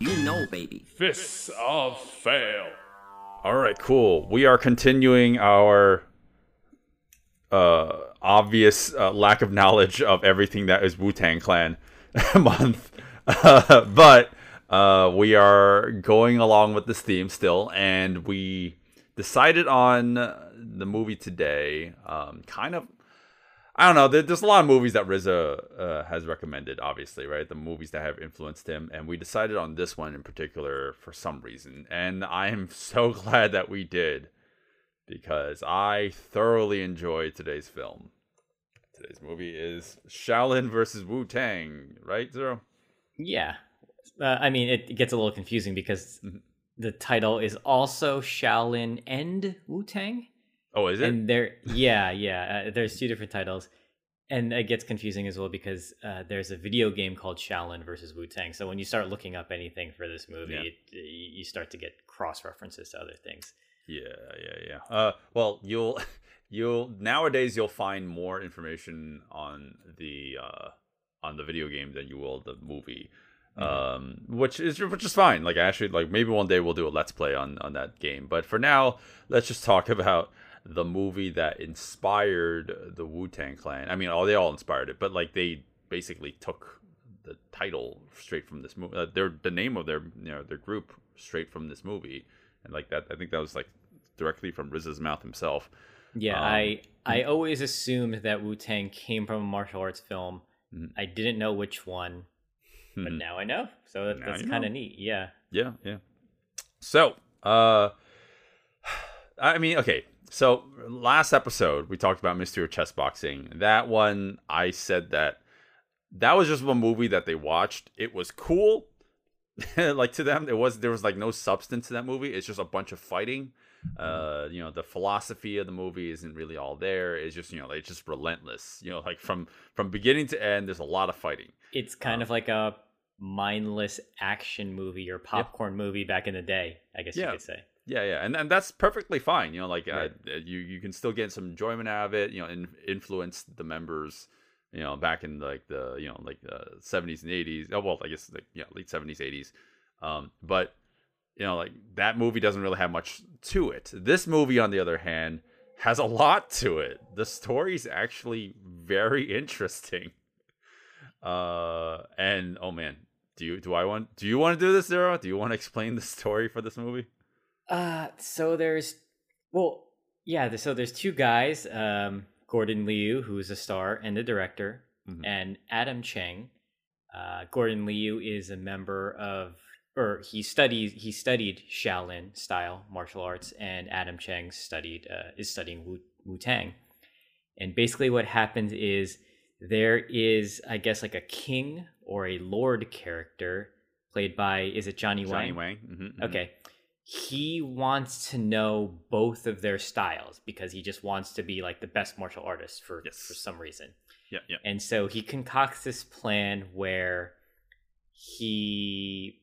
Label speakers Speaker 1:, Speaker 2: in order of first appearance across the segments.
Speaker 1: You know, baby.
Speaker 2: Fists of Fail.
Speaker 3: All right, cool. We are continuing our uh, obvious uh, lack of knowledge of everything that is Wu Tang Clan month, uh, but uh, we are going along with this theme still, and we decided on the movie today. Um, kind of, I don't know. There, there's a lot of movies that RZA uh, has recommended, obviously, right? The movies that have influenced him, and we decided on this one in particular for some reason, and I am so glad that we did because I thoroughly enjoyed today's film. Today's movie is Shaolin versus Wu Tang, right, Zero?
Speaker 4: Yeah. Uh, I mean, it, it gets a little confusing because
Speaker 3: Mhm.
Speaker 4: the title is also Shaolin and Wu Tang.
Speaker 3: Oh, is it?
Speaker 4: And there, yeah, yeah. Uh, there's two different titles. And it gets confusing as well because uh, there's a video game called Shaolin versus Wu Tang. So when you start looking up anything for this movie,
Speaker 3: Yeah.
Speaker 4: it, you you start to get cross references to other things.
Speaker 3: Yeah, yeah, yeah. Uh, well, you'll you'll nowadays you'll find more information on the uh on the video game than you will the movie. Um, which is which is fine. Like actually, like maybe one day we'll do a let's play on on that game. But for now, let's just talk about the movie that inspired the Wu Tang Clan. I mean, all they all inspired it, but like they basically took the title straight from this movie. Uh, their the name of their you know their group straight from this movie, and like that, I think that was like directly from RZA's mouth himself.
Speaker 4: Yeah,
Speaker 3: Um,
Speaker 4: I I always assumed that Wu Tang came from a martial arts film.
Speaker 3: Mhm.
Speaker 4: I didn't know which one, but
Speaker 3: Mhm.
Speaker 4: now I know. So that, that's kind of neat. Yeah.
Speaker 3: Yeah, yeah. So, uh, I mean, okay. So last episode we talked about Mystery of Chess Boxing. That one, I said that that was just one movie that they watched. It was cool, like to them. It was there was like no substance to that movie. It's just a bunch of fighting. Uh, you know, the philosophy of the movie isn't really all there. It's just you know, it's just relentless. You know, like from from beginning to end, there's a lot of fighting.
Speaker 4: It's kind of like a mindless action movie or popcorn movie back in the day, I guess
Speaker 3: Yeah.
Speaker 4: you could say.
Speaker 3: Yeah, yeah, and and that's perfectly fine. You know, like
Speaker 4: Right.
Speaker 3: uh, you you can still get some enjoyment out of it. You know, and influence the members. You know, back in like the you know like the seventies and eighties. Oh well, I guess like yeah, late seventies, eighties. Um, but you know, like that movie doesn't really have much to it. This movie, on the other hand, has a lot to it. The story's actually very interesting. Uh, and oh man, do you do I want do you want to do this, Zero? Do you want to explain the story for this movie?
Speaker 4: Uh, so there's, well, yeah. So there's two guys, um, Gordon Liu, who's a star and the director,
Speaker 3: Mhm.
Speaker 4: and Adam Cheng. Uh, Gordon Liu is a member of, or he studies, he studied Shaolin style martial arts, and Adam Cheng studied, uh, is studying Wu Wu Tang. And basically, what happens is there is, I guess, like a king or a lord character played by, is it Johnny, Wang?
Speaker 3: Johnny
Speaker 4: Wang?
Speaker 3: Mhm, mhm.
Speaker 4: Okay. He wants to know both of their styles because he just wants to be like the best martial artist for
Speaker 3: Yes.
Speaker 4: for some reason.
Speaker 3: Yeah, yeah.
Speaker 4: And so he concocts this plan where he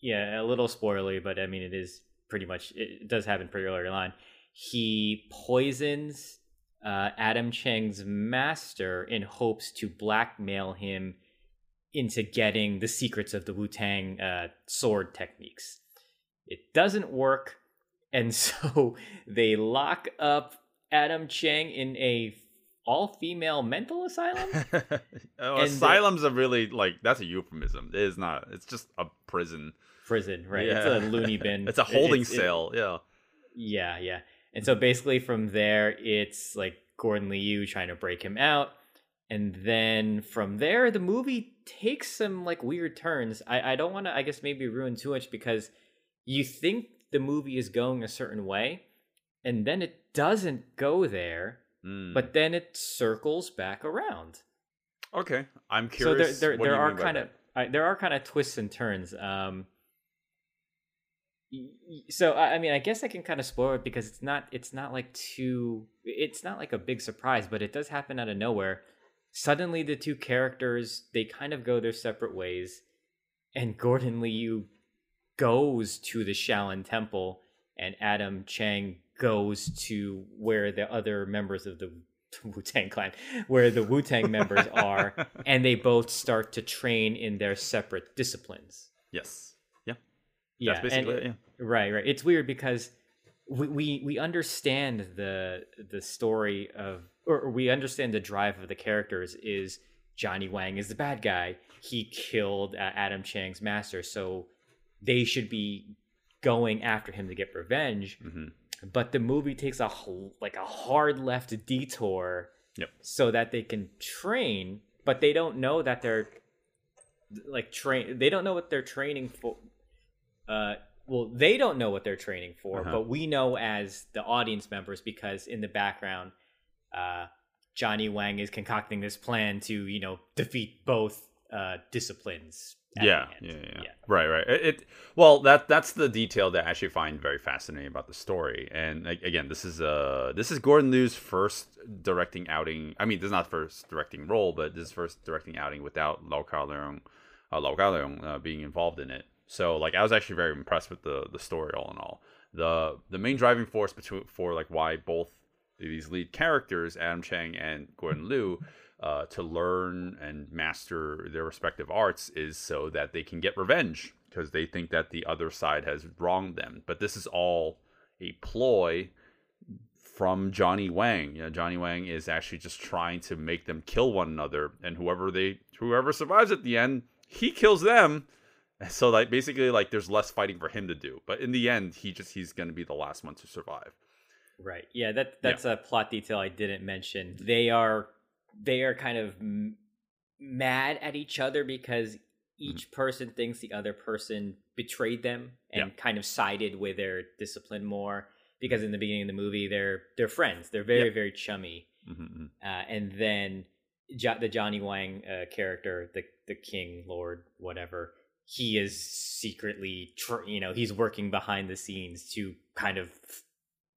Speaker 4: yeah, a little spoilery, but I mean it is pretty much it does happen pretty early on. He poisons uh, Adam Cheng's master in hopes to blackmail him into getting the secrets of the Wu Tang uh, sword techniques. It doesn't work, and so they lock up Adam Cheng in a all female mental asylum.
Speaker 3: oh,
Speaker 4: And,
Speaker 3: asylum's a really like that's a euphemism. It is not. It's just a prison.
Speaker 4: Prison, right?
Speaker 3: Yeah.
Speaker 4: It's a loony bin.
Speaker 3: It's a holding
Speaker 4: It's- it-
Speaker 3: cell. yeah.
Speaker 4: Yeah, yeah. And so basically from there, it's like Gordon Liu trying to break him out. And then from there, the movie takes some like weird turns. I, I don't want to, I guess, maybe ruin too much because you think the movie is going a certain way, and then it doesn't go there,
Speaker 3: Mm.
Speaker 4: but then it circles back around.
Speaker 3: okay, I'm
Speaker 4: So
Speaker 3: curious.
Speaker 4: there, there, there are kind of uh, there are kind of twists and turns. Um, so I I mean, I guess I can kind of spoil it because it's not it's not like too it's not like a big surprise, but it does happen out of nowhere. Suddenly, the two characters they kind of go their separate ways, and Gordon Liu goes to the Shaolin Temple, and Adam Chang goes to where the other members of the Wu Tang Clan, where the Wu Tang members are, and they both start to train in their separate disciplines.
Speaker 3: yes. Yeah.
Speaker 4: Yeah,
Speaker 3: That's basically
Speaker 4: and-
Speaker 3: it. Yeah.
Speaker 4: Right, right. It's weird because we, we we understand the the story of or or we understand the drive of the characters is Johnny Wang is the bad guy. He killed uh, Adam Chang's master, so they should be going after him to get revenge.
Speaker 3: hmm
Speaker 4: But the movie takes a like a hard left detour
Speaker 3: Yep.
Speaker 4: so that they can train, but they don't know that they're like train. They don't know what they're training for. Uh, well, they don't know what they're training for,
Speaker 3: Uh-huh.
Speaker 4: but we know as the audience members because in the background, uh, Johnny Wang is concocting this plan to you know defeat both uh, disciplines. at the
Speaker 3: Yeah,
Speaker 4: end.
Speaker 3: yeah, yeah, Right, right. It, it well that that's the detail that I actually find very fascinating about the story. And like, again, this is uh this is Gordon Liu's first directing outing. I mean, this is not first directing role, but this is first directing outing without Lau Ka Leung, uh, Lau Ka Leung uh, being involved in it. So like, I was actually very impressed with the the story all in all. The the main driving force between for like why both these lead characters, Adam Chang and Gordon Liu, uh, to learn and master their respective arts is so that they can get revenge because they think that the other side has wronged them. But this is all a ploy from Johnny Wang. You know, Johnny Wang is actually just trying to make them kill one another, and whoever they whoever survives at the end, he kills them. So like basically like there's less fighting for him to do. But in the end, he just he's gonna be the last one to survive.
Speaker 4: Right. Yeah, that that's a plot detail I didn't mention. They are they are kind of m- mad at each other because each person thinks the other person betrayed them and
Speaker 3: Yeah.
Speaker 4: kind of sided with their discipline more because in the beginning of the movie they're they're friends. They're very
Speaker 3: Yeah.
Speaker 4: very chummy.
Speaker 3: hmm
Speaker 4: Uh, and then jo- the Johnny Wang uh, character, the the king lord whatever, he is secretly tr- you know, he's working behind the scenes to kind of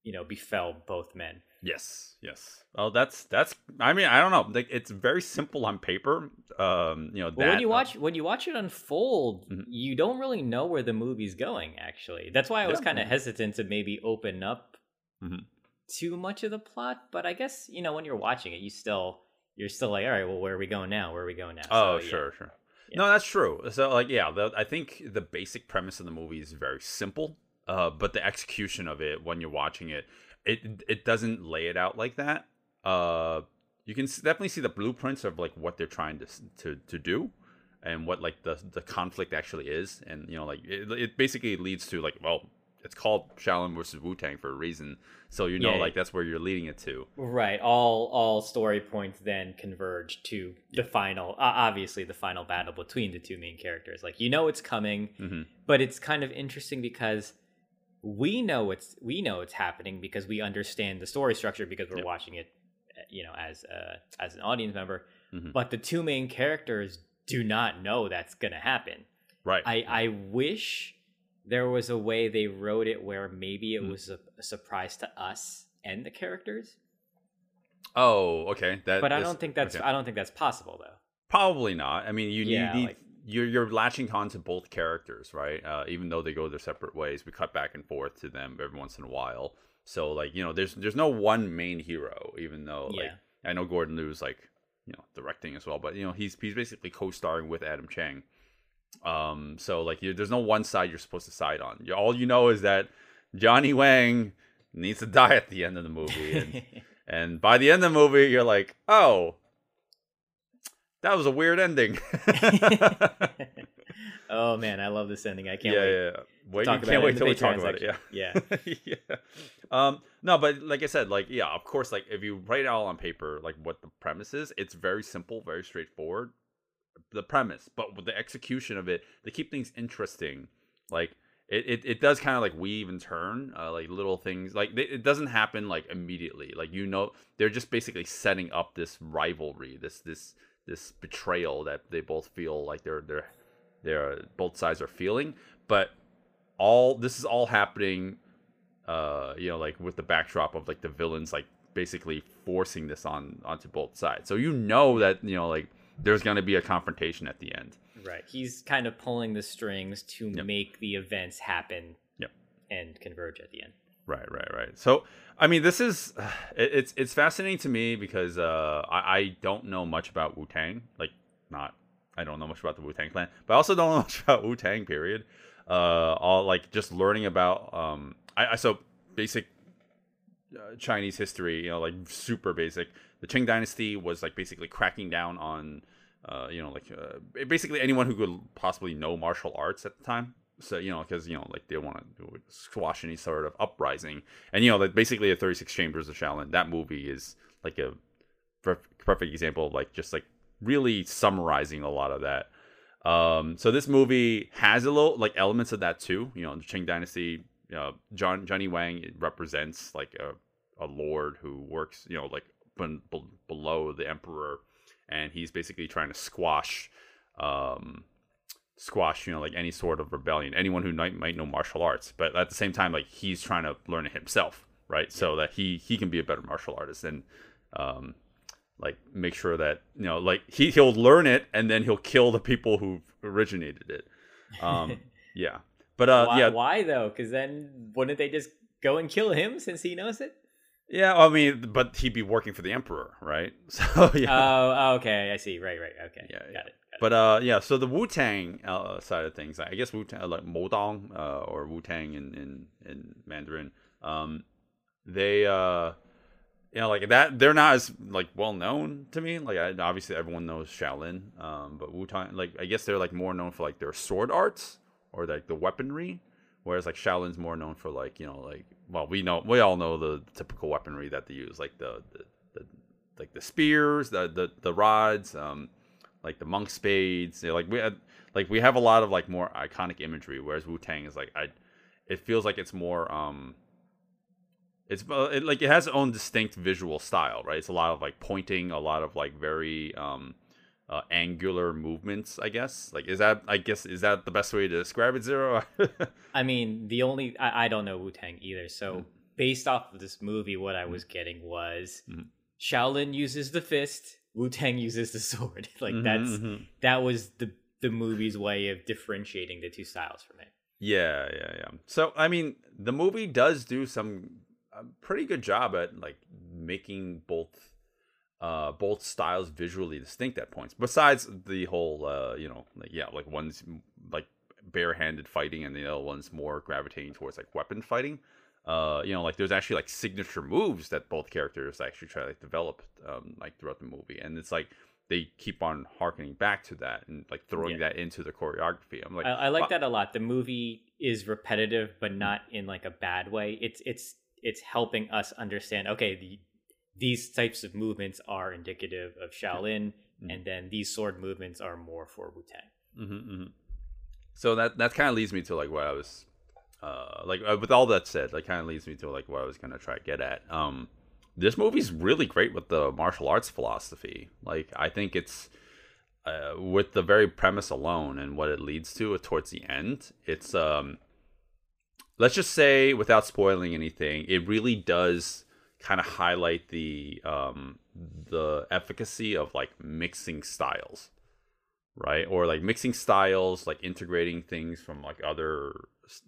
Speaker 4: you know, befell both men.
Speaker 3: Yes, yes. Oh, that's that's. I mean, I don't know. Like, it's very simple on paper. Um, you know, that,
Speaker 4: when you watch when you watch it unfold,
Speaker 3: Mhm.
Speaker 4: you don't really know where the movie's going. Actually, that's why I was
Speaker 3: Yeah.
Speaker 4: kind of hesitant to maybe open up
Speaker 3: Mhm.
Speaker 4: too much of the plot. But I guess you know when you're watching it, you still you're still like, all right, well, where are we going now? Where are we going now?
Speaker 3: Oh,
Speaker 4: So, yeah.
Speaker 3: sure, sure.
Speaker 4: Yeah.
Speaker 3: No, that's true. So, like, yeah, the, I think the basic premise of the movie is very simple, uh, but the execution of it when you're watching it, it it doesn't lay it out like that. Uh, you can definitely see the blueprints of like what they're trying to to to do, and what like the the conflict actually is, and you know, like it, it basically leads to like, well, it's called Shaolin versus Wu Tang for a reason, so you know,
Speaker 4: Yeah,
Speaker 3: like that's where you're leading it to.
Speaker 4: Right. All all story points then converge to the final. Uh, obviously, the final battle between the two main characters. Like you know it's coming,
Speaker 3: hmm
Speaker 4: but it's kind of interesting because we know it's we know it's happening because we understand the story structure because we're
Speaker 3: Yep.
Speaker 4: watching it, uh, you know, as uh, as an audience member.
Speaker 3: Mhm.
Speaker 4: But the two main characters do not know that's gonna happen.
Speaker 3: Right.
Speaker 4: I I wish there was a way they wrote it where maybe it
Speaker 3: Mm.
Speaker 4: was a, a surprise to us and the characters.
Speaker 3: oh, okay. That.
Speaker 4: But I don't think that's
Speaker 3: okay.
Speaker 4: I don't think that's possible though.
Speaker 3: Probably not. I mean, you
Speaker 4: Yeah,
Speaker 3: need
Speaker 4: like-
Speaker 3: you're you're latching on to both characters, right? Uh, even though they go their separate ways, we cut back and forth to them every once in a while. So like you know, there's there's no one main hero, even though like
Speaker 4: Yeah.
Speaker 3: I know Gordon Liu's like you know directing as well, but you know he's he's basically co-starring with Adam Chang. Um, so like you, there's no one side you're supposed to side on. You, all you know is that Johnny Wang needs to die at the end of the movie, and and by the end of the movie, you're like, oh, that was a weird ending.
Speaker 4: oh man, I love this ending. I can't
Speaker 3: yeah,
Speaker 4: wait.
Speaker 3: yeah, yeah. Wait,
Speaker 4: talk
Speaker 3: you can't
Speaker 4: it
Speaker 3: wait till we talk about it. Yeah,
Speaker 4: section.
Speaker 3: yeah. Um, no, but like I said, like yeah, of course, like if you write it all on paper, like what the premise is, it's very simple, very straightforward. The premise, but with the execution of it, they keep things interesting. Like it, it, it does kind of like weave and turn, uh, like little things. Like they, it doesn't happen like immediately. Like you know, they're just basically setting up this rivalry, this this this betrayal that they both feel like they're they're they're both sides are feeling. But all this is all happening uh you know like with the backdrop of like the villains like basically forcing this on onto both sides so you know that you know like there's going to be a confrontation at the end
Speaker 4: Right. He's kind of pulling the strings to
Speaker 3: Yep.
Speaker 4: make the events happen
Speaker 3: Yep.
Speaker 4: and converge at the end.
Speaker 3: Right, right, right. So, I mean, this is it's it's fascinating to me because uh, I I don't know much about Wu Tang. Like, not I don't know much about the Wu Tang Clan, but I also don't know much about Wu Tang. Period. Uh, all like just learning about um, I, I so basic uh, Chinese history. You know, like super basic. The Qing Dynasty was like basically cracking down on. Uh, you know, like uh, basically anyone who could possibly know martial arts at the time so you know because you know like they want to squash any sort of uprising. And you know like basically the 36 chambers of shaolin that movie is like a per- perfect example of like just like really summarizing a lot of that. Um so this movie has a little like elements of that too. You know the qing dynasty you know john johnny wang represents like a, a lord who works you know like ben- be- below the emperor. And he's basically trying to squash um squash you know like any sort of rebellion. Anyone who might, might know martial arts but at the same time like he's trying to learn it himself right? So that he he can be a better martial artist and um like make sure that you know like he he'll learn it and then he'll kill the people who originated it. Um yeah. But uh
Speaker 4: why,
Speaker 3: yeah.
Speaker 4: why though? Because then wouldn't they just go and kill him since he knows it?
Speaker 3: Yeah i mean but he'd be working for the emperor right so yeah
Speaker 4: Oh, okay. I see. Right, right. Okay.
Speaker 3: Yeah,
Speaker 4: got
Speaker 3: yeah.
Speaker 4: it. Got it.
Speaker 3: But uh, yeah. So the Wu Tang uh, side of things, I guess Wu Tang, like Wudang, uh, or Wu Tang in, in in Mandarin, um, they uh, you know, like that. They're not as like well known to me. Like, I, obviously, everyone knows Shaolin, um, but Wu Tang, like, I guess they're like more known for like their sword arts or like the weaponry, whereas like Shaolin's more known for like you know, like well, we know we all know the typical weaponry that they use, like the the, the like the spears, the the the rods, um, like the monk spades. You know, like we had, like we have a lot of like more iconic imagery, whereas Wu Tang is like I, it feels like it's more um, it's uh, it, like it has its own distinct visual style, right? It's a lot of like pointing, a lot of like very um, uh, angular movements. I guess like is that I guess is that the best way to describe it? Zero.
Speaker 4: I mean, the only I, I don't know Wu Tang either. So
Speaker 3: Mm.
Speaker 4: based off of this movie, what I was getting was
Speaker 3: Mhm.
Speaker 4: Shaolin uses the fist, Wu Tang uses the sword. like
Speaker 3: Mhm,
Speaker 4: that's
Speaker 3: mhm.
Speaker 4: that was the the movie's way of differentiating the two styles for me.
Speaker 3: Yeah, yeah, yeah. So I mean, the movie does do some a pretty good job at like making both uh both styles visually distinct at points. Besides the whole uh, you know, like yeah, like one's like barehanded fighting and the other one's more gravitating towards like weapon fighting. Uh, you know, like there's actually like signature moves that both characters actually try to like, develop um like throughout the movie. And it's like they keep on harkening back to that and like throwing
Speaker 4: Yeah.
Speaker 3: that into the choreography. I'm like
Speaker 4: I, I like
Speaker 3: "Wow."
Speaker 4: that a lot. The movie is repetitive, but not in like a bad way. It's it's it's helping us understand. Okay, the, these types of movements are indicative of Shaolin,
Speaker 3: Mhm.
Speaker 4: and then these sword movements are more for Wu Tang.
Speaker 3: hmm hmm So that that kind of leads me to like what I was, uh, like uh, with all that said, that kind of leads me to like what I was gonna try to get at. Um, this movie's really great with the martial arts philosophy. Like I think it's uh, with the very premise alone and what it leads to towards the end. It's um, let's just say without spoiling anything, it really does kind of highlight the um the efficacy of like mixing styles right or like mixing styles like integrating things from like other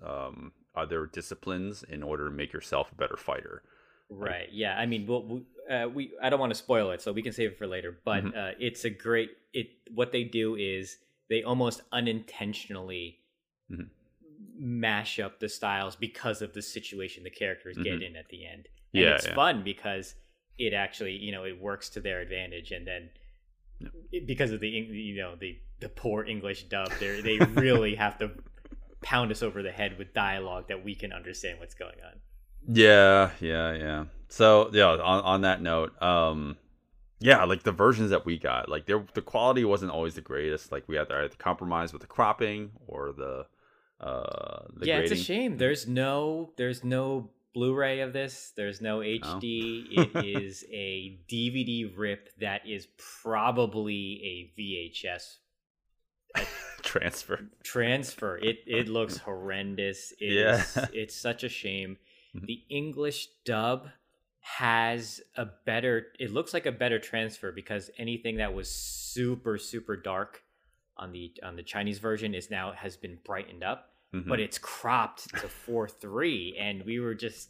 Speaker 3: um other disciplines in order to make yourself a better fighter
Speaker 4: Right. Yeah. I mean, we'll, we, uh, we I don't want to spoil it, so we can save it for later. But
Speaker 3: Mhm.
Speaker 4: uh, it's a great. It what they do is they almost unintentionally
Speaker 3: Mhm.
Speaker 4: mash up the styles because of the situation the characters get in at the end. And
Speaker 3: Yeah,
Speaker 4: it's
Speaker 3: yeah.
Speaker 4: fun because it actually you know it works to their advantage, and then because of the you know the the poor English dub, they they really have to pound us over the head with dialogue that we can understand what's going on.
Speaker 3: yeah yeah yeah so yeah on, on that note um yeah like the versions that we got like there the quality wasn't always the greatest like we had to compromise with the cropping or the uh the
Speaker 4: yeah,
Speaker 3: grading.
Speaker 4: it's a shame. There's no there's no Blu-ray of this. There's no HD. It is a DVD rip that is probably a VHS
Speaker 3: transfer.
Speaker 4: transfer it it looks horrendous It is-
Speaker 3: Yeah. Mm-hmm.
Speaker 4: it's such a shame the english dub has a better it looks like a better transfer because anything that was super super dark on the on the chinese version is now has been brightened up
Speaker 3: Mhm.
Speaker 4: but it's cropped to 4-3 and we were just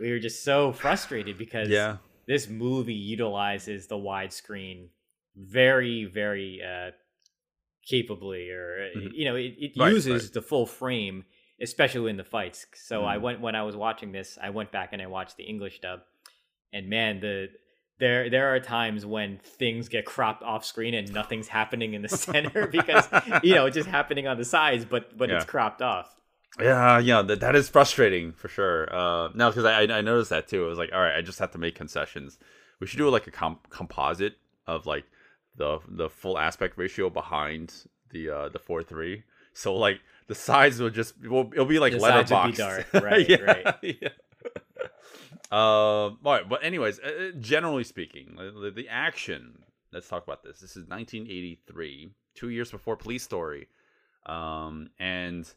Speaker 4: we were just so frustrated because
Speaker 3: yeah,
Speaker 4: this movie utilizes the widescreen very very uh capably or uh
Speaker 3: Mhm.
Speaker 4: you know it, it
Speaker 3: Right,
Speaker 4: uses
Speaker 3: right.
Speaker 4: the full frame especially in the fights so i
Speaker 3: Mhm.
Speaker 4: went when i was watching this i went back and i watched the english dub and man the there there are times when things get cropped off screen and nothing's happening in the center because you know it's just happening on the sides but but it's cropped off
Speaker 3: yeah, yeah. That that is frustrating for sure. Uh, no, because I I noticed that too. It was like, all right, I just have to make concessions. We should do like a comp- composite of like the the full aspect ratio behind the uh the four three. So like the sides will just will it'll be like
Speaker 4: The sides would be
Speaker 3: letterboxed.
Speaker 4: dark, right,
Speaker 3: yeah,
Speaker 4: right.
Speaker 3: Yeah. Um, all right, but anyways, uh, uh, generally speaking, the, the action. Let's talk about this. This is 1983, two years before Police Story, um, and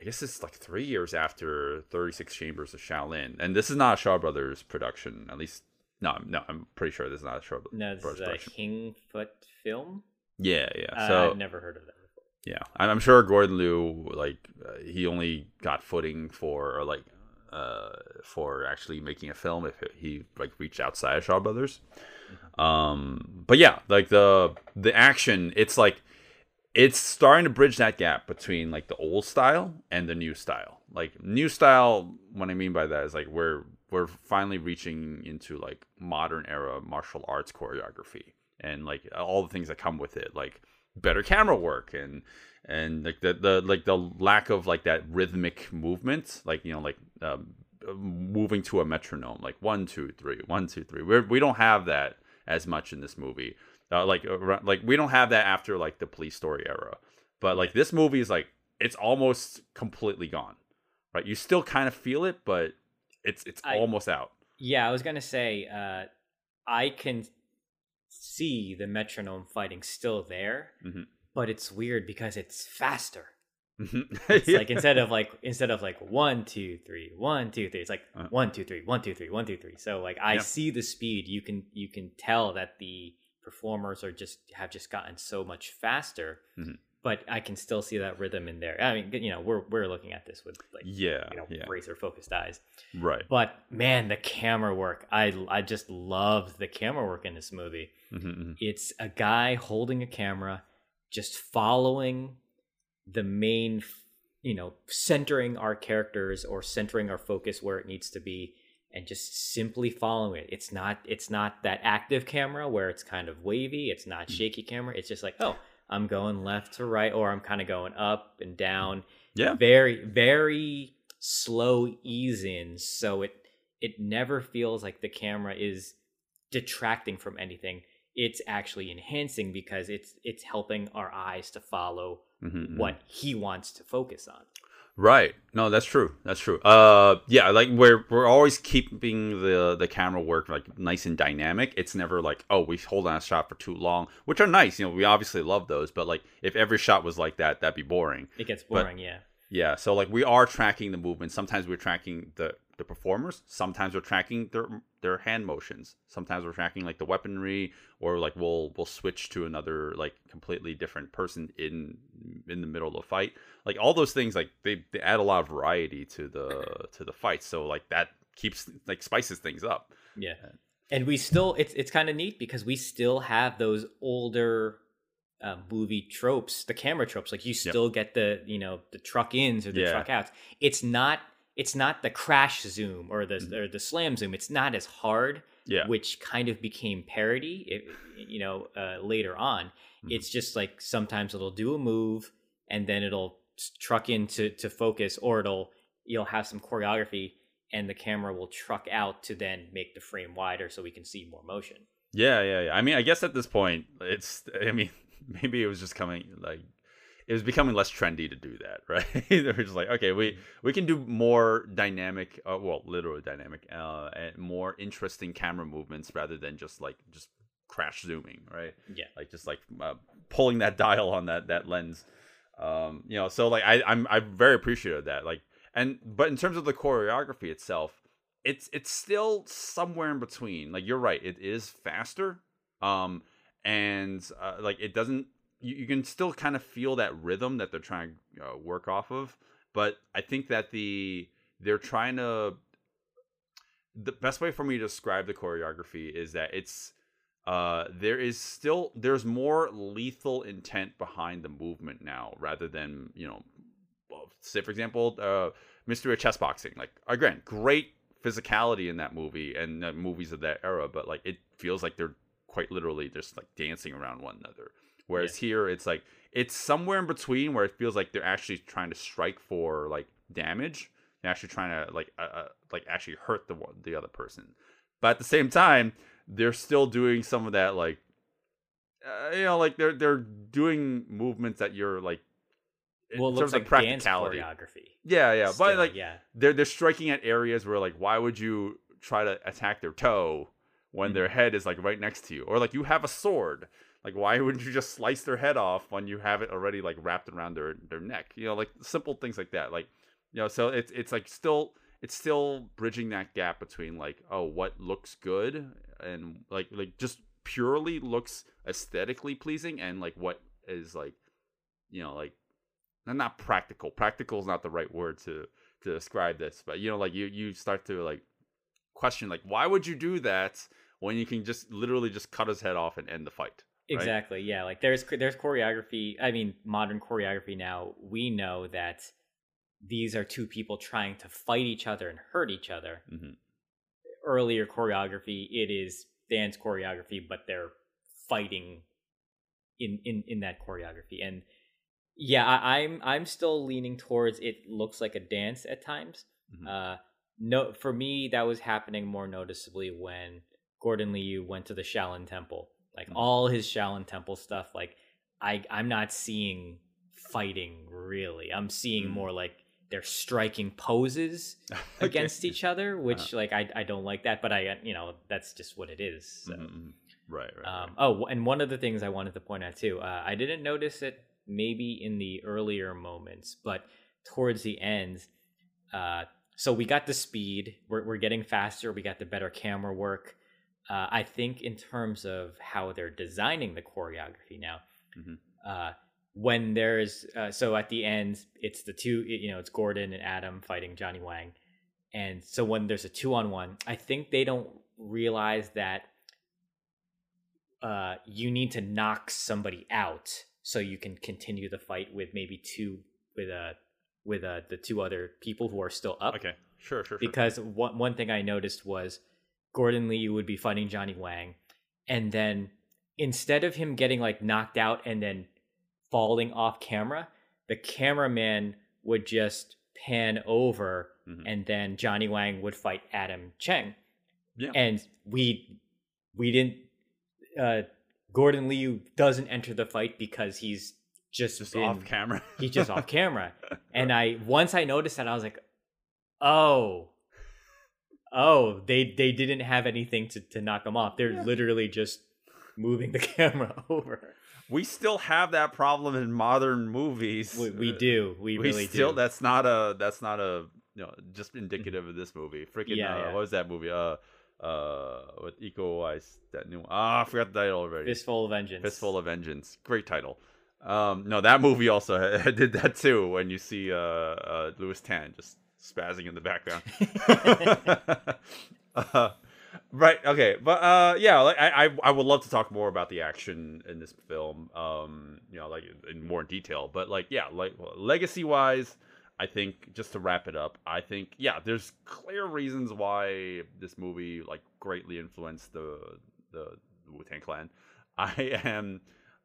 Speaker 3: I guess it's like three years after 36 Chambers of Shaolin. And this is not a Shaw Brothers production, at least. No, no, I'm pretty sure this is not a Shaw
Speaker 4: no this
Speaker 3: Brothers
Speaker 4: is a
Speaker 3: production.
Speaker 4: Kingfoot film
Speaker 3: Yeah, yeah.
Speaker 4: Uh,
Speaker 3: So
Speaker 4: i've never heard of that before
Speaker 3: yeah, I'm, I'm sure Gordon Liu like uh, he only got footing for or like uh for actually making a film if he like reached outside of Shaw Brothers. Um, but yeah, like the the action, it's like it's starting to bridge that gap between like the old style and the new style. Like new style, what I mean by that is like we're we're finally reaching into like modern era martial arts choreography and like all the things that come with it, like better camera work and and like the, the like the lack of like that rhythmic movement, like you know like um, moving to a metronome, like one two three, one two three. We're, we don't have that as much in this movie. Uh, like around- like we don't have that after like the police story era, but like this movie is like it's almost completely gone. Right, you still kind of feel it, but it's it's
Speaker 4: I-
Speaker 3: almost out.
Speaker 4: Yeah, I was gonna say, uh, I can see the metronome fighting still there,
Speaker 3: Mhm.
Speaker 4: But it's weird because it's faster.
Speaker 3: it's
Speaker 4: It's like instead of like instead of like one two three one two three, it's like
Speaker 3: Uh.
Speaker 4: one two three one two three one two three. So like I
Speaker 3: Yeah.
Speaker 4: see the speed. You can you can tell that the performers are just have just gotten so much faster.
Speaker 3: Mhm.
Speaker 4: But I can still see that rhythm in there. I mean, you know, we're we're looking at this with like
Speaker 3: yeah,
Speaker 4: you know
Speaker 3: yeah,
Speaker 4: razor focused eyes.
Speaker 3: right.
Speaker 4: But man, the camera work. I I just loved the camera work in this movie.
Speaker 3: hmm
Speaker 4: It's a guy holding a camera, just following the main, you know, centering our characters or centering our focus where it needs to be and just simply following it. It's not it's not that active camera where it's kind of wavy, it's not hmm. shaky camera. It's just like, "Oh, I'm going left to right or I'm kind of going up and down."
Speaker 3: Yeah.
Speaker 4: very very slow ease in so it it never feels like the camera is detracting from anything it's actually enhancing because it's it's helping our eyes to follow
Speaker 3: hmm
Speaker 4: what he wants to focus on
Speaker 3: Right. No, that's true. That's true. Uh, yeah, like we're we're always keeping the the camera work like nice and dynamic. It's never like oh we hold on a shot for too long, which are nice. You know, we obviously love those, but like if every shot was like that, that'd be boring.
Speaker 4: it gets
Speaker 3: But-
Speaker 4: boring yeah
Speaker 3: Yeah. So like we are tracking the movement. Sometimes we're tracking the the performers. Sometimes we're tracking their their hand motions. Sometimes we're tracking like the weaponry, or like we'll we'll switch to another like completely different person in in the middle of the fight. Like all those things, like they, they add a lot of variety to the to the fight. So like that keeps like spices things up.
Speaker 4: yeah and we still it's it's kind of neat because we still have those older uh, movie tropes the camera tropes like you still get the you know the truck ins or the
Speaker 3: Yeah.
Speaker 4: truck outs it's not it's not the crash zoom or the
Speaker 3: Mm-hmm.
Speaker 4: or the slam zoom it's not as hard
Speaker 3: Yeah.
Speaker 4: which kind of became parody it, you know uh, later on
Speaker 3: Mm-hmm.
Speaker 4: it's just like sometimes it'll do a move and then it'll truck in to, to focus or it'll you'll have some choreography and the camera will truck out to then make the frame wider so we can see more motion
Speaker 3: Yeah, yeah, yeah. I mean, I guess at this point, it's. I mean, maybe it was just coming like it was becoming less trendy to do that, right? they were just like, okay, we we can do more dynamic, uh, well, literally dynamic, uh, and more interesting camera movements rather than just like just crash zooming, right?
Speaker 4: yeah
Speaker 3: Like just like uh, pulling that dial on that that lens. Um, you know, so like I, I'm I'm very appreciative of that. Like, and but in terms of the choreography itself, it's it's still somewhere in between. Like you're right, it is faster. Um, and uh, like it doesn't. You, you can still kind of feel that rhythm that they're trying to uh, work off of. But I think that the they're trying to. The best way for me to describe the choreography is that it's uh there is still there's more lethal intent behind the movement now rather than you know say for example uh mystery of chess boxing like again great physicality in that movie and uh, movies of that era but like it feels like they're quite literally just like dancing around one another whereas here it's like it's somewhere in between where it feels like they're actually trying to strike for like damage they're actually trying to like uh, uh, like actually hurt the one the other person. But at the same time they're still doing some of that like uh, you know like they're they're doing movements that you're like in
Speaker 4: well, it looks like
Speaker 3: practicality.
Speaker 4: choreography.
Speaker 3: yeah yeah but like
Speaker 4: yeah,
Speaker 3: they're they're striking at areas where like why would you try to attack their toe when
Speaker 4: Mm-hmm.
Speaker 3: their head is like right next to you? Or like you have a sword like why wouldn't you just slice their head off when you have it already like wrapped around their their neck? You know like simple things like that like you know so it's it's like still it's still bridging that gap between like oh what looks good and like like just purely looks aesthetically pleasing and like what is like you know like not practical. Practical is not the right word to to describe this but you know like you you start to like question like why would you do that when you can just literally just cut his head off and end the fight right?
Speaker 4: exactly. Yeah, like there's there's choreography. I mean, modern choreography now. We know that these are two people trying to fight each other and hurt each other.
Speaker 3: Mhm.
Speaker 4: Earlier choreography, it is dance choreography, but they're fighting in in in that choreography. And yeah, I, I'm I'm still leaning towards it looks like a dance at times.
Speaker 3: Mhm.
Speaker 4: Uh, no, for me that was happening more noticeably when Gordon Liu went to the Shaolin Temple. Like
Speaker 3: Mhm.
Speaker 4: all his Shaolin Temple stuff, like I I'm not seeing fighting really. I'm seeing
Speaker 3: Mm.
Speaker 4: more like they're striking poses
Speaker 3: Okay.
Speaker 4: against each other, which like I I don't like that, but I uh, you know that's just what it is. So.
Speaker 3: Mhm, mhm. right right,
Speaker 4: Um, oh, and one of the things I wanted to point out too, uh, I didn't notice it maybe in the earlier moments, but towards the end, uh, so we got the speed, we're, we're getting faster, we got the better camera work. Uh, I think in terms of how they're designing the choreography now,
Speaker 3: Mhm.
Speaker 4: uh, when there's uh, so at the end, it's the two, you know, it's Gordon and Adam fighting Johnny Wang, and so when there's a two on one, I think they don't realize that uh, you need to knock somebody out so you can continue the fight with maybe two with a with uh the two other people who are still up.
Speaker 3: okay sure sure, sure.
Speaker 4: Because one one thing I noticed was Gordon Liu would be fighting Johnny Wang, and then instead of him getting like knocked out and then falling off camera, the cameraman would just pan over,
Speaker 3: Mhm.
Speaker 4: and then Johnny Wang would fight Adam Cheng
Speaker 3: yeah
Speaker 4: and we we didn't uh Gordon Liu doesn't enter the fight because he's just,
Speaker 3: just
Speaker 4: been-
Speaker 3: off camera
Speaker 4: he's just off camera. And I once I noticed that I was like, "Oh. Oh, they they didn't have anything to to knock them off. They're
Speaker 3: Yeah.
Speaker 4: literally just moving the camera over."
Speaker 3: we still have that problem in modern movies
Speaker 4: We, we do. We,
Speaker 3: we
Speaker 4: really
Speaker 3: still
Speaker 4: do.
Speaker 3: that's not a that's not a you know just indicative of this movie freaking
Speaker 4: Yeah,
Speaker 3: uh,
Speaker 4: yeah.
Speaker 3: what was that movie uh uh with Iko Uwais that new ah I forgot the title already
Speaker 4: Fistful of Vengeance.
Speaker 3: Fistful of Vengeance great title um no that movie also did that too when you see uh uh Lewis Tan just spazzing in the background. Uh, right okay but uh yeah like I, I i would love to talk more about the action in this film um you know like in more detail but like yeah like legacy wise i think just to wrap it up i think yeah there's clear reasons why this movie like greatly influenced the the wu-tang clan. I am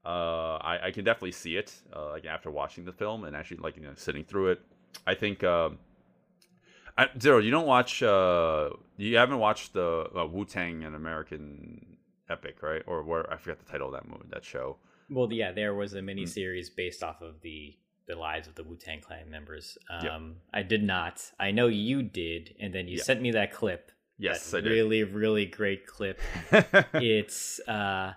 Speaker 3: uh i i can definitely see it uh, like after watching the film and actually like you know sitting through it. I think um I, Zero, you don't watch. Uh, you haven't watched the uh, Wu Tang an American Epic, right? Or where I forgot the title of that movie, that show.
Speaker 4: Well, yeah, there was a
Speaker 3: Mm.
Speaker 4: mini series based off of the the lives of the Wu Tang Clan members. Um,
Speaker 3: Yeah.
Speaker 4: I did not. I know you did, and then you
Speaker 3: Yeah.
Speaker 4: sent me that clip.
Speaker 3: Yes,
Speaker 4: that
Speaker 3: I did.
Speaker 4: really, really great clip. it's uh,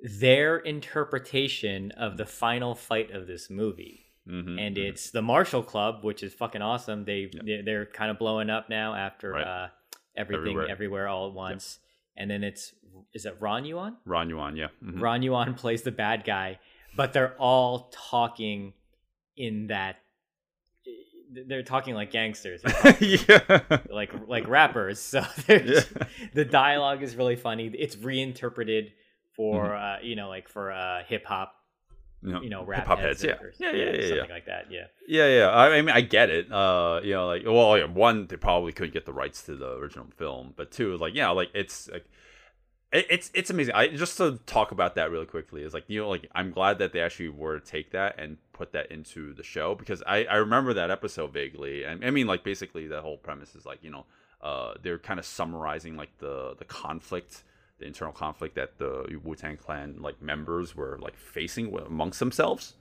Speaker 4: their interpretation of the final fight of this movie.
Speaker 3: Mhm,
Speaker 4: and
Speaker 3: mhm.
Speaker 4: it's the Martial Club, which is fucking awesome. They they- they're kind of blowing up now after
Speaker 3: Right.
Speaker 4: uh, everything
Speaker 3: Everywhere.
Speaker 4: everywhere. all at once. And then it's is it Ron Yuan?
Speaker 3: Ron Yuan, yeah. mhm.
Speaker 4: Ron Yuan plays the bad guy, but they're all talking in that they're talking like gangsters, talking
Speaker 3: yeah.
Speaker 4: like like rappers. So the dialogue is really funny. It's reinterpreted for
Speaker 3: Mm-hmm.
Speaker 4: uh, you know like for uh, hip hop,
Speaker 3: You know,
Speaker 4: you know, rap
Speaker 3: hip-hop heads, yeah.
Speaker 4: or-
Speaker 3: Yeah, yeah, yeah,
Speaker 4: something
Speaker 3: yeah.
Speaker 4: like that. Yeah.
Speaker 3: Yeah, yeah. I, I mean, I get it. Uh, you know, like, well, yeah, one, they probably couldn't get the rights to the original film, but two, like, yeah, like, it's like, it, it's it's amazing. I just to talk about that really quickly is like, you know, like, I'm glad that they actually were to take that and put that into the show because I I remember that episode vaguely. And I mean, like, basically, the whole premise is like, you know, uh, they're kind of summarizing like the the conflict. The internal conflict that the Wu Tang Clan like members were like facing amongst themselves,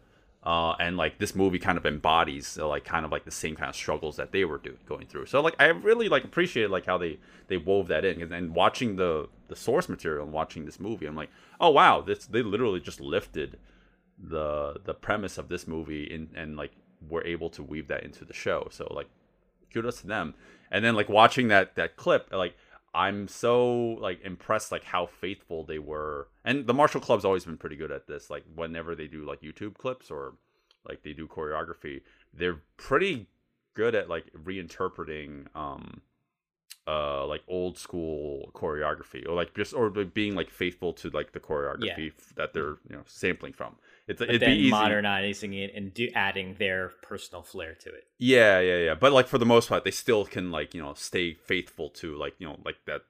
Speaker 3: uh, and like this movie kind of embodies uh, like kind of like the same kind of struggles that they were doing going through. So like I really like appreciated like how they they wove that in and, and watching the the source material and watching this movie, I'm like, oh wow, this they literally just lifted the the premise of this movie in, and like were able to weave that into the show. So like kudos to them. And then like watching that that clip, like I'm so like impressed like how faithful they were. And the Martial Club's always been pretty good at this. Like whenever they do like YouTube clips or like they do choreography, they're pretty good at like reinterpreting um uh like old school choreography or like just or like, being like faithful to like the choreography f- that they're you know sampling from. It's
Speaker 4: But
Speaker 3: it'd
Speaker 4: then
Speaker 3: be easy.
Speaker 4: modernizing it and do, adding their personal flair to it.
Speaker 3: Yeah, yeah, yeah. But like for the most part, they still can like you know stay faithful to like you know like that.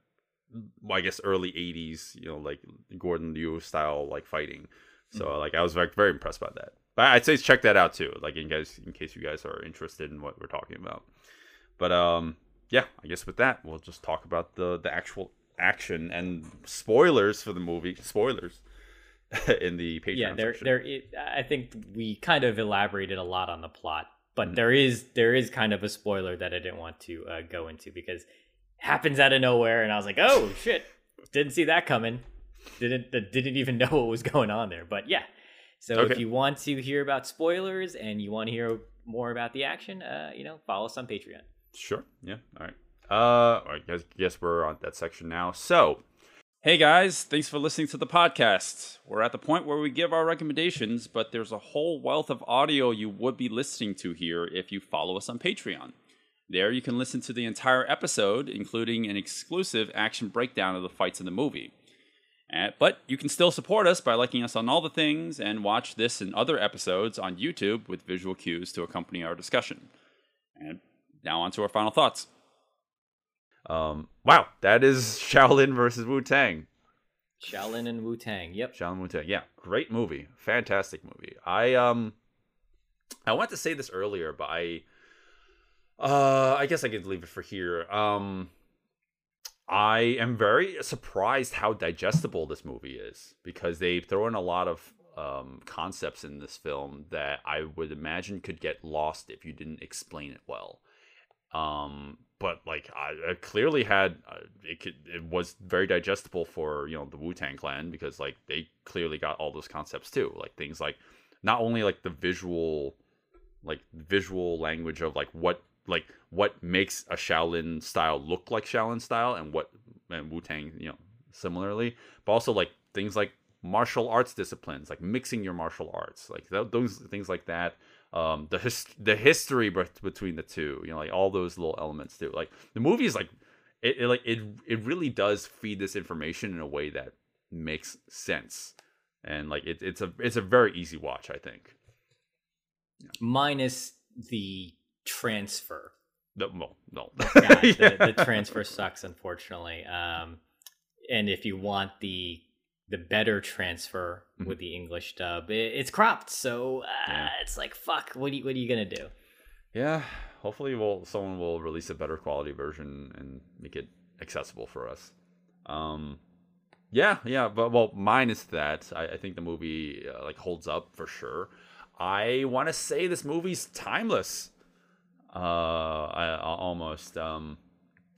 Speaker 3: I guess early '80s, you know, like Gordon Liu style like fighting. So like I was like very impressed by that. But I'd say check that out too, like in guys in case you guys are interested in what we're talking about. But um, yeah, I guess with that we'll just talk about the the actual action and spoilers for the movie. Spoilers in the Patreon
Speaker 4: yeah, there,
Speaker 3: section.
Speaker 4: there. I think we kind of elaborated a lot on the plot, but
Speaker 3: Mhm.
Speaker 4: there is there is kind of a spoiler that I didn't want to uh, go into because it happens out of nowhere, and I was like, oh shit, didn't see that coming. Didn't didn't even know what was going on there. But yeah, so if you want to hear about spoilers and you want to hear more about the action, uh, you know, follow us on Patreon.
Speaker 3: Sure. Yeah. All right. Uh, I guys. Guess we're on that section now. So, hey guys, thanks for listening to the podcast. We're at the point where we give our recommendations, but there's a whole wealth of audio you would be listening to here if you follow us on Patreon. There, you can listen to the entire episode, including an exclusive action breakdown of the fights in the movie. Uh, but you can still support us by liking us on all the things and watch this and other episodes on YouTube with visual cues to accompany our discussion. And now on to our final thoughts. Um, wow, that is Shaolin versus Wu Tang.
Speaker 4: Shaolin and Wu Tang. Yep.
Speaker 3: Shaolin Wu Tang. Yeah, great movie, fantastic movie. I um, I wanted to say this earlier, but I, uh, I guess I could leave it for here. Um, I am very surprised how digestible this movie is because they throw in a lot of um, concepts in this film that I would imagine could get lost if you didn't explain it well. Um, but like I, I clearly had uh, it could it was very digestible for you know the Wu Tang Clan because like they clearly got all those concepts too, like things like not only like the visual like visual language of like what like what makes a Shaolin style look like Shaolin style and what and Wu Tang you know similarly, but also like things like martial arts disciplines, like mixing your martial arts, like th- those things like that. Um, the his- the history bet- between the two, you know, like all those little elements too. Like the movie is like it, it like it it really does feed this information in a way that makes sense, and like it, it's a it's a very easy watch, I think.
Speaker 4: Minus the transfer.
Speaker 3: No, no, no.
Speaker 4: Yeah,
Speaker 3: Yeah.
Speaker 4: the, the transfer sucks, unfortunately. Um, and if you want the the better transfer
Speaker 3: Mhm.
Speaker 4: with the English dub, it, it's cropped. So uh,
Speaker 3: Yeah.
Speaker 4: it's like fuck. What are you, what are you gonna do?
Speaker 3: Yeah, hopefully, we'll someone will release a better quality version and make it accessible for us. Um, yeah, yeah, but well, minus that, I, I think the movie uh, like holds up for sure. I want to say this movie's timeless. Uh, I- almost. Um,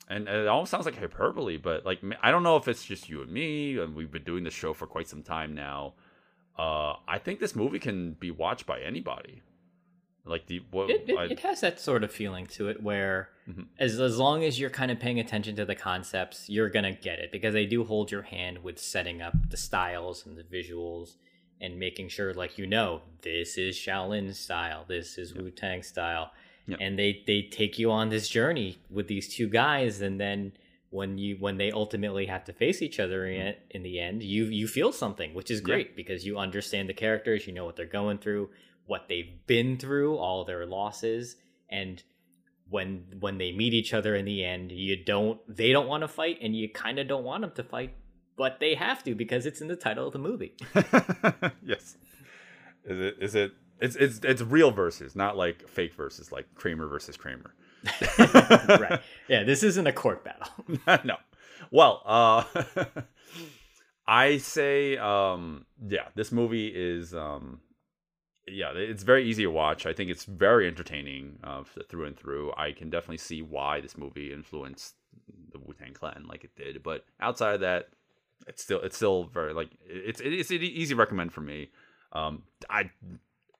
Speaker 3: and it almost sounds like hyperbole, but like I don't know if it's just you and me, and we've been doing this show for quite some time now. Uh, I think this movie can be watched by anybody. Like the what?
Speaker 4: it, it,
Speaker 3: I-
Speaker 4: it has that sort of feeling to it where
Speaker 3: Mhm.
Speaker 4: as as long as you're kind of paying attention to the concepts you're gonna get it because they do hold your hand with setting up the styles and the visuals and making sure like you know this is shaolin style this is wu-tang style
Speaker 3: Yeah.
Speaker 4: and they they take you on this journey with these two guys and then when you when they ultimately have to face each other in, mm-hmm. in the end you you feel something which is
Speaker 3: Yeah.
Speaker 4: great because you understand the characters you know what they're going through what they've been through all their losses and when when they meet each other in the end you don't they don't want to fight and you kind of don't want them to fight but they have to because it's in the title of the movie
Speaker 3: yes. Is it? Is it? It's it's it's real versus, not like fake versus, like Kramer versus Kramer.
Speaker 4: right yeah this isn't a court battle
Speaker 3: no. Well, uh I say um yeah, this movie is um yeah, it's very easy to watch. I think it's very entertaining uh, through and through. I can definitely see why this movie influenced the Wu Tang Clan like it did. But outside of that, it's still it's still very like it's it's an easy recommend for me. Um, I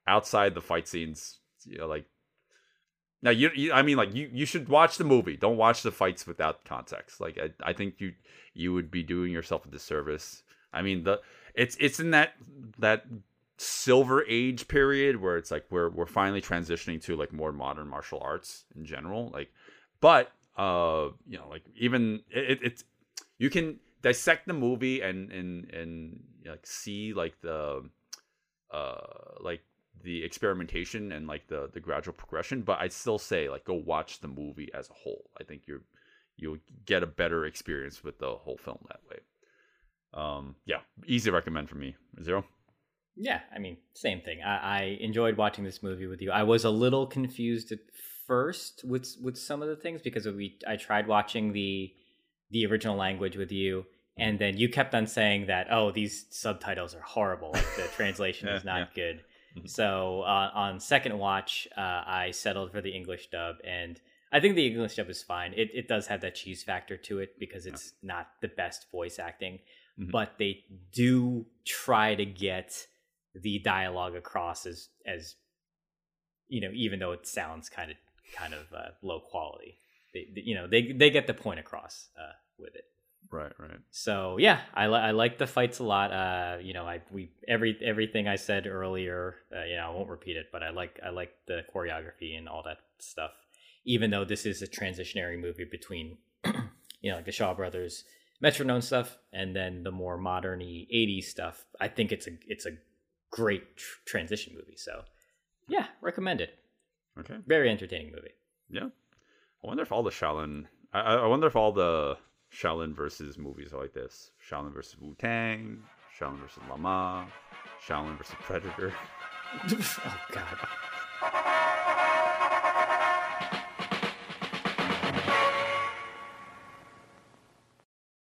Speaker 3: outside the fight scenes, you know, like now you, you I mean like you you should watch the movie. Don't watch the fights without context. Like I, I think you you would be doing yourself a disservice. I mean the it's it's in that that silver age period where it's like we're we're finally transitioning to like more modern martial arts in general. Like but uh you know like even it, it's you can dissect the movie and and and like see like the uh like the experimentation and like the the gradual progression but i'd still say like go watch the movie as a whole i think you're you'll get a better experience with the whole film that way um yeah easy recommend for me zero
Speaker 4: Yeah, I mean, same thing. I, I enjoyed watching this movie with you. I was a little confused at first with with some of the things because we I tried watching the the original language with you, and then you kept on saying that oh these subtitles are horrible, like the translation is not
Speaker 3: yeah.
Speaker 4: good.
Speaker 3: Mhm.
Speaker 4: So uh, on second watch, uh, I settled for the English dub, and I think the English dub is fine. It it does have that cheese factor to it because it's not the best voice acting,
Speaker 3: Mhm.
Speaker 4: but they do try to get the dialogue across as as you know even though it sounds kind of kind of uh, low quality they, they- you know they they get the point across uh, with it
Speaker 3: right right.
Speaker 4: So yeah i, li- I like the fights a lot uh you know i we every everything i said earlier uh, you know i won't repeat it but i like i like the choreography and all that stuff even though this is a transitionary movie between you know like the shaw brothers metronome stuff and then the more moderny 80s stuff i think it's a it's a great tr- transition movie so yeah recommend it.
Speaker 3: Okay.
Speaker 4: Very entertaining movie.
Speaker 3: Yeah. I wonder if all the shaolin i I wonder if all the shaolin versus movies like this. Shaolin versus wu-tang shaolin versus lama shaolin versus predator.
Speaker 4: Oh god